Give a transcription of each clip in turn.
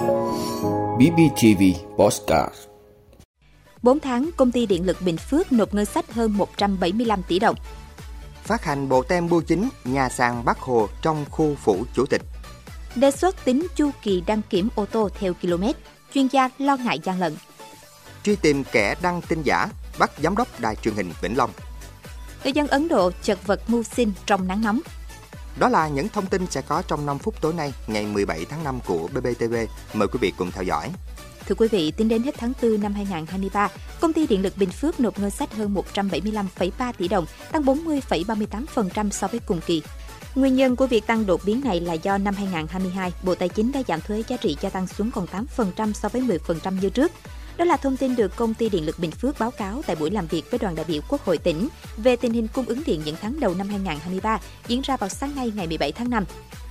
BBTV Postcard 4 tháng, công ty điện lực Bình Phước nộp ngân sách hơn 175 tỷ đồng. Phát hành bộ tem bưu chính nhà sàn Bắc Hồ trong khu phủ chủ tịch. Đề xuất tính chu kỳ đăng kiểm ô tô theo km. Chuyên gia lo ngại gian lận. Truy tìm kẻ đăng tin giả, bắt giám đốc đài truyền hình Vĩnh Long. Người dân Ấn Độ chật vật mưu sinh trong nắng nóng. Đó là những thông tin sẽ có trong 5 phút tối nay, ngày 17 tháng 5 của BBTV. Mời quý vị cùng theo dõi. Thưa quý vị, tính đến hết tháng 4 năm 2023, công ty điện lực Bình Phước nộp ngân sách hơn 175,3 tỷ đồng, tăng 40,38% so với cùng kỳ. Nguyên nhân của việc tăng đột biến này là do năm 2022, Bộ Tài chính đã giảm thuế giá trị gia tăng xuống còn 8% so với 10% như trước. Đó là thông tin được công ty điện lực Bình Phước báo cáo tại buổi làm việc với đoàn đại biểu Quốc hội tỉnh về tình hình cung ứng điện những tháng đầu năm 2023 diễn ra vào sáng nay ngày 17 tháng 5.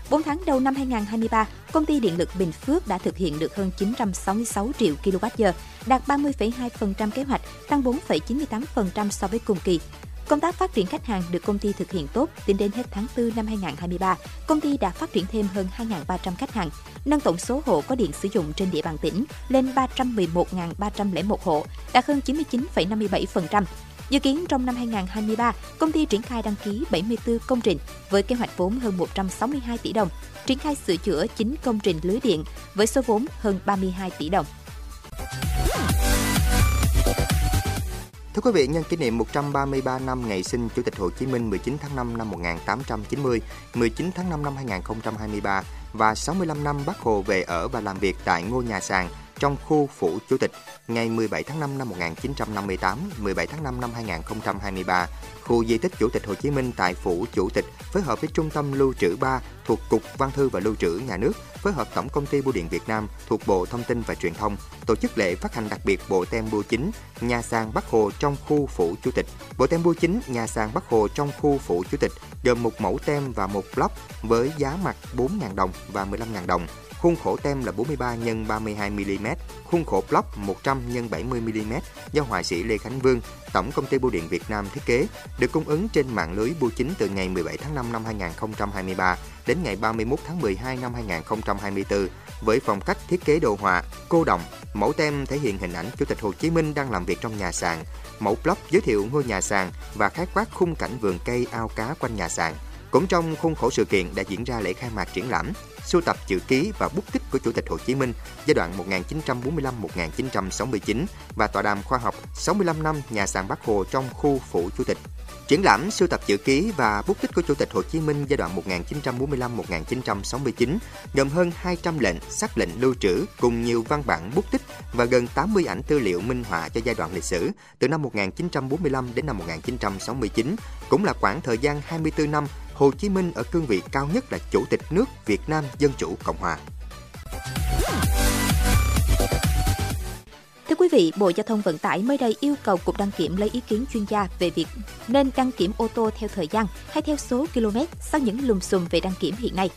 4 tháng đầu năm 2023, công ty điện lực Bình Phước đã thực hiện được hơn 966 triệu kWh, đạt 30,2% kế hoạch, tăng 4,98% so với cùng kỳ. Công tác phát triển khách hàng được công ty thực hiện tốt. Tính đến hết tháng 4 năm 2023, công ty đã phát triển thêm hơn 2.300 khách hàng, nâng tổng số hộ có điện sử dụng trên địa bàn tỉnh lên 311.301 hộ, đạt hơn 99,57%. Dự kiến trong năm 2023, công ty triển khai đăng ký 74 công trình với kế hoạch vốn hơn 162 tỷ đồng, triển khai sửa chữa 9 công trình lưới điện với số vốn hơn 32 tỷ đồng. Thưa quý vị, nhân kỷ niệm 133 năm ngày sinh Chủ tịch Hồ Chí Minh 19 tháng 5 năm 1890, 19 tháng 5 năm 2023 và 65 năm Bác Hồ về ở và làm việc tại ngôi nhà sàn trong khu phủ Chủ tịch ngày 17 tháng 5 năm 1958, 17 tháng 5 năm 2023, khu di tích Chủ tịch Hồ Chí Minh tại phủ Chủ tịch phối hợp với Trung tâm Lưu trữ 3 thuộc Cục Văn thư và Lưu trữ Nhà nước phối hợp Tổng công ty Bưu điện Việt Nam thuộc Bộ Thông tin và Truyền thông tổ chức lễ phát hành đặc biệt bộ tem bưu chính nhà sàn Bắc Hồ trong khu phủ Chủ tịch. Bộ tem bưu chính nhà sàn Bắc Hồ trong khu phủ Chủ tịch gồm một mẫu tem và một block với giá mặt 4.000 đồng và 15.000 đồng. Khuôn khổ tem là 43 x 32 mm, khuôn khổ block 100 x 70 mm do họa sĩ Lê Khánh Vương, Tổng công ty Bưu điện Việt Nam thiết kế, được cung ứng trên mạng lưới bưu chính từ ngày 17 tháng 5 năm 2023 đến ngày 31 tháng 12 năm 2024 với phong cách thiết kế đồ họa, cô động. Mẫu tem thể hiện hình ảnh Chủ tịch Hồ Chí Minh đang làm việc trong nhà sàn. Mẫu block giới thiệu ngôi nhà sàn và khái quát khung cảnh vườn cây ao cá quanh nhà sàn. Cũng trong khuôn khổ sự kiện đã diễn ra lễ khai mạc triển lãm sưu tập chữ ký và bút tích của Chủ tịch Hồ Chí Minh giai đoạn 1945-1969 và tọa đàm khoa học 65 năm nhà sàn Bắc Hồ trong khu phủ Chủ tịch. Triển lãm sưu tập chữ ký và bút tích của Chủ tịch Hồ Chí Minh giai đoạn 1945-1969 gồm hơn 200 lệnh, sắc lệnh lưu trữ cùng nhiều văn bản bút tích và gần 80 ảnh tư liệu minh họa cho giai đoạn lịch sử từ năm 1945 đến năm 1969, cũng là khoảng thời gian 24 năm Hồ Chí Minh ở cương vị cao nhất là Chủ tịch nước Việt Nam Dân Chủ Cộng Hòa. Thưa quý vị, Bộ Giao thông Vận tải mới đây yêu cầu Cục Đăng kiểm lấy ý kiến chuyên gia về việc nên đăng kiểm ô tô theo thời gian hay theo số km sau những lùm xùm về đăng kiểm hiện nay.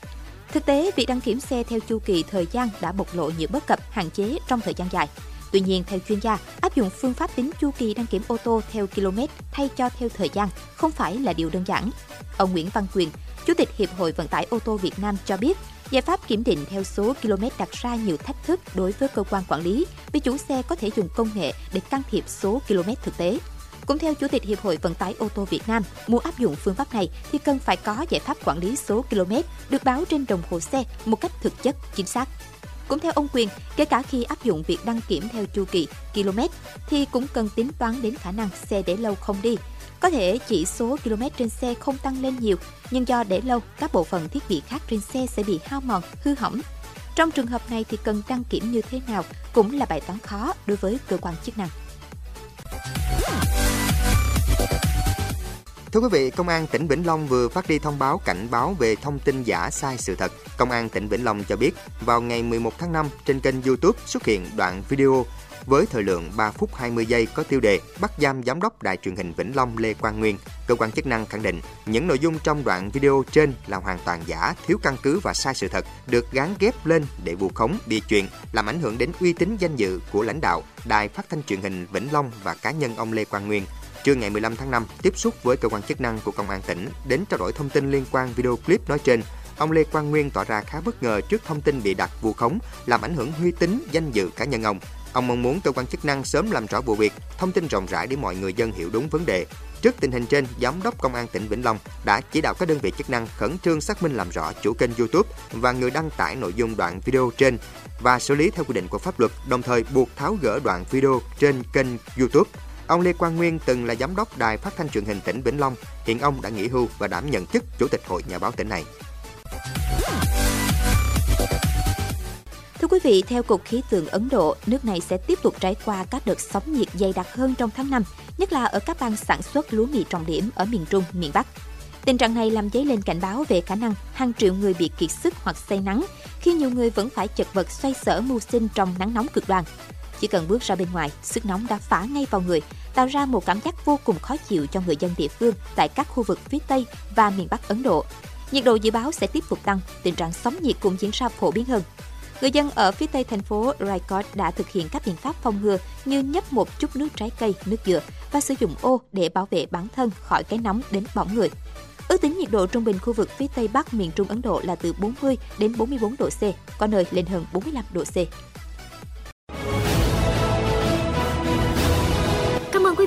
Thực tế, việc đăng kiểm xe theo chu kỳ thời gian đã bộc lộ những bất cập, hạn chế trong thời gian dài. Tuy nhiên, theo chuyên gia, áp dụng phương pháp tính chu kỳ đăng kiểm ô tô theo km thay cho theo thời gian không phải là điều đơn giản. Ông Nguyễn Văn Quyền, Chủ tịch Hiệp hội Vận tải ô tô Việt Nam cho biết, giải pháp kiểm định theo số km đặt ra nhiều thách thức đối với cơ quan quản lý vì chủ xe có thể dùng công nghệ để can thiệp số km thực tế. Cũng theo Chủ tịch Hiệp hội Vận tải ô tô Việt Nam, muốn áp dụng phương pháp này thì cần phải có giải pháp quản lý số km được báo trên đồng hồ xe một cách thực chất, chính xác. Cũng theo ông Quyền, kể cả khi áp dụng việc đăng kiểm theo chu kỳ km thì cũng cần tính toán đến khả năng xe để lâu không đi. Có thể chỉ số km trên xe không tăng lên nhiều, nhưng do để lâu, các bộ phận thiết bị khác trên xe sẽ bị hao mòn, hư hỏng. Trong trường hợp này thì cần đăng kiểm như thế nào cũng là bài toán khó đối với cơ quan chức năng. Thưa quý vị, Công an tỉnh Vĩnh Long vừa phát đi thông báo cảnh báo về thông tin giả sai sự thật. Công an tỉnh Vĩnh Long cho biết, vào ngày 11 tháng 5, trên kênh YouTube xuất hiện đoạn video với thời lượng 3 phút 20 giây có tiêu đề bắt giam giám đốc đài truyền hình Vĩnh Long Lê Quang Nguyên. Cơ quan chức năng khẳng định những nội dung trong đoạn video trên là hoàn toàn giả, thiếu căn cứ và sai sự thật, được gán ghép lên để vu khống, bịa chuyện, làm ảnh hưởng đến uy tín danh dự của lãnh đạo đài phát thanh truyền hình Vĩnh Long và cá nhân ông Lê Quang Nguyên. Trưa ngày 15 tháng 5, tiếp xúc với cơ quan chức năng của công an tỉnh đến trao đổi thông tin liên quan video clip nói trên, ông Lê Quang Nguyên tỏ ra khá bất ngờ trước thông tin bị đặt vu khống, làm ảnh hưởng uy tín, danh dự cá nhân ông. Ông mong muốn cơ quan chức năng sớm làm rõ vụ việc, thông tin rộng rãi để mọi người dân hiểu đúng vấn đề. Trước tình hình trên, Giám đốc Công an tỉnh Vĩnh Long đã chỉ đạo các đơn vị chức năng khẩn trương xác minh làm rõ chủ kênh YouTube và người đăng tải nội dung đoạn video trên và xử lý theo quy định của pháp luật, đồng thời buộc tháo gỡ đoạn video trên kênh YouTube. Ông Lê Quang Nguyên từng là giám đốc đài phát thanh truyền hình tỉnh Vĩnh Long, hiện ông đã nghỉ hưu và đảm nhận chức chủ tịch hội nhà báo tỉnh này. Thưa quý vị, theo Cục Khí tượng Ấn Độ, nước này sẽ tiếp tục trải qua các đợt sóng nhiệt dày đặc hơn trong tháng 5, nhất là ở các bang sản xuất lúa mì trọng điểm ở miền Trung, miền Bắc. Tình trạng này làm dấy lên cảnh báo về khả năng hàng triệu người bị kiệt sức hoặc say nắng, khi nhiều người vẫn phải chật vật xoay sở mưu sinh trong nắng nóng cực đoan. Chỉ cần bước ra bên ngoài, sức nóng đã phá ngay vào người, tạo ra một cảm giác vô cùng khó chịu cho người dân địa phương tại các khu vực phía Tây và miền Bắc Ấn Độ. Nhiệt độ dự báo sẽ tiếp tục tăng, tình trạng sóng nhiệt cũng diễn ra phổ biến hơn. Người dân ở phía tây thành phố Raikot đã thực hiện các biện pháp phòng ngừa như nhấp một chút nước trái cây, nước dừa và sử dụng ô để bảo vệ bản thân khỏi cái nóng đến bỏng người. Ước tính nhiệt độ trung bình khu vực phía Tây Bắc miền Trung Ấn Độ là từ 40 đến 44 độ C, có nơi lên hơn 45 độ C.